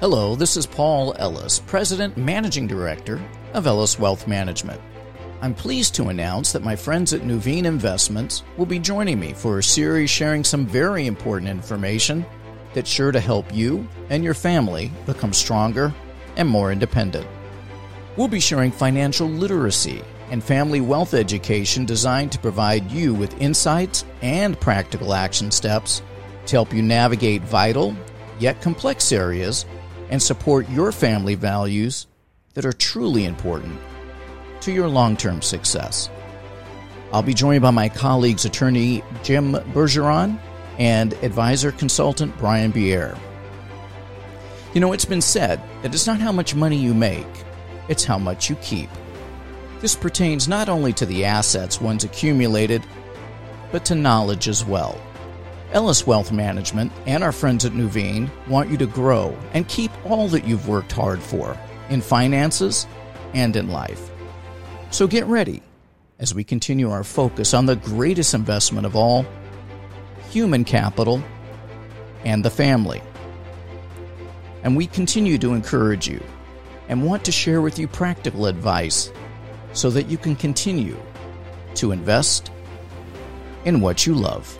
Hello, this is Paul Ellis, President Managing Director of Ellis Wealth Management. I'm pleased to announce that my friends at Nuveen Investments will be joining me for a series sharing some very important information that's sure to help you and your family become stronger and more independent. We'll be sharing financial literacy and family wealth education designed to provide you with insights and practical action steps to help you navigate vital yet complex areas and support your family values that are truly important to your long term success. I'll be joined by my colleagues, attorney Jim Bergeron and advisor consultant Brian Bere. You know, it's been said that it's not how much money you make, it's how much you keep. This pertains not only to the assets one's accumulated, but to knowledge as well. Ellis Wealth Management and our friends at Nuveen want you to grow and keep all that you've worked hard for in finances and in life. So get ready as we continue our focus on the greatest investment of all human capital and the family. And we continue to encourage you and want to share with you practical advice so that you can continue to invest in what you love.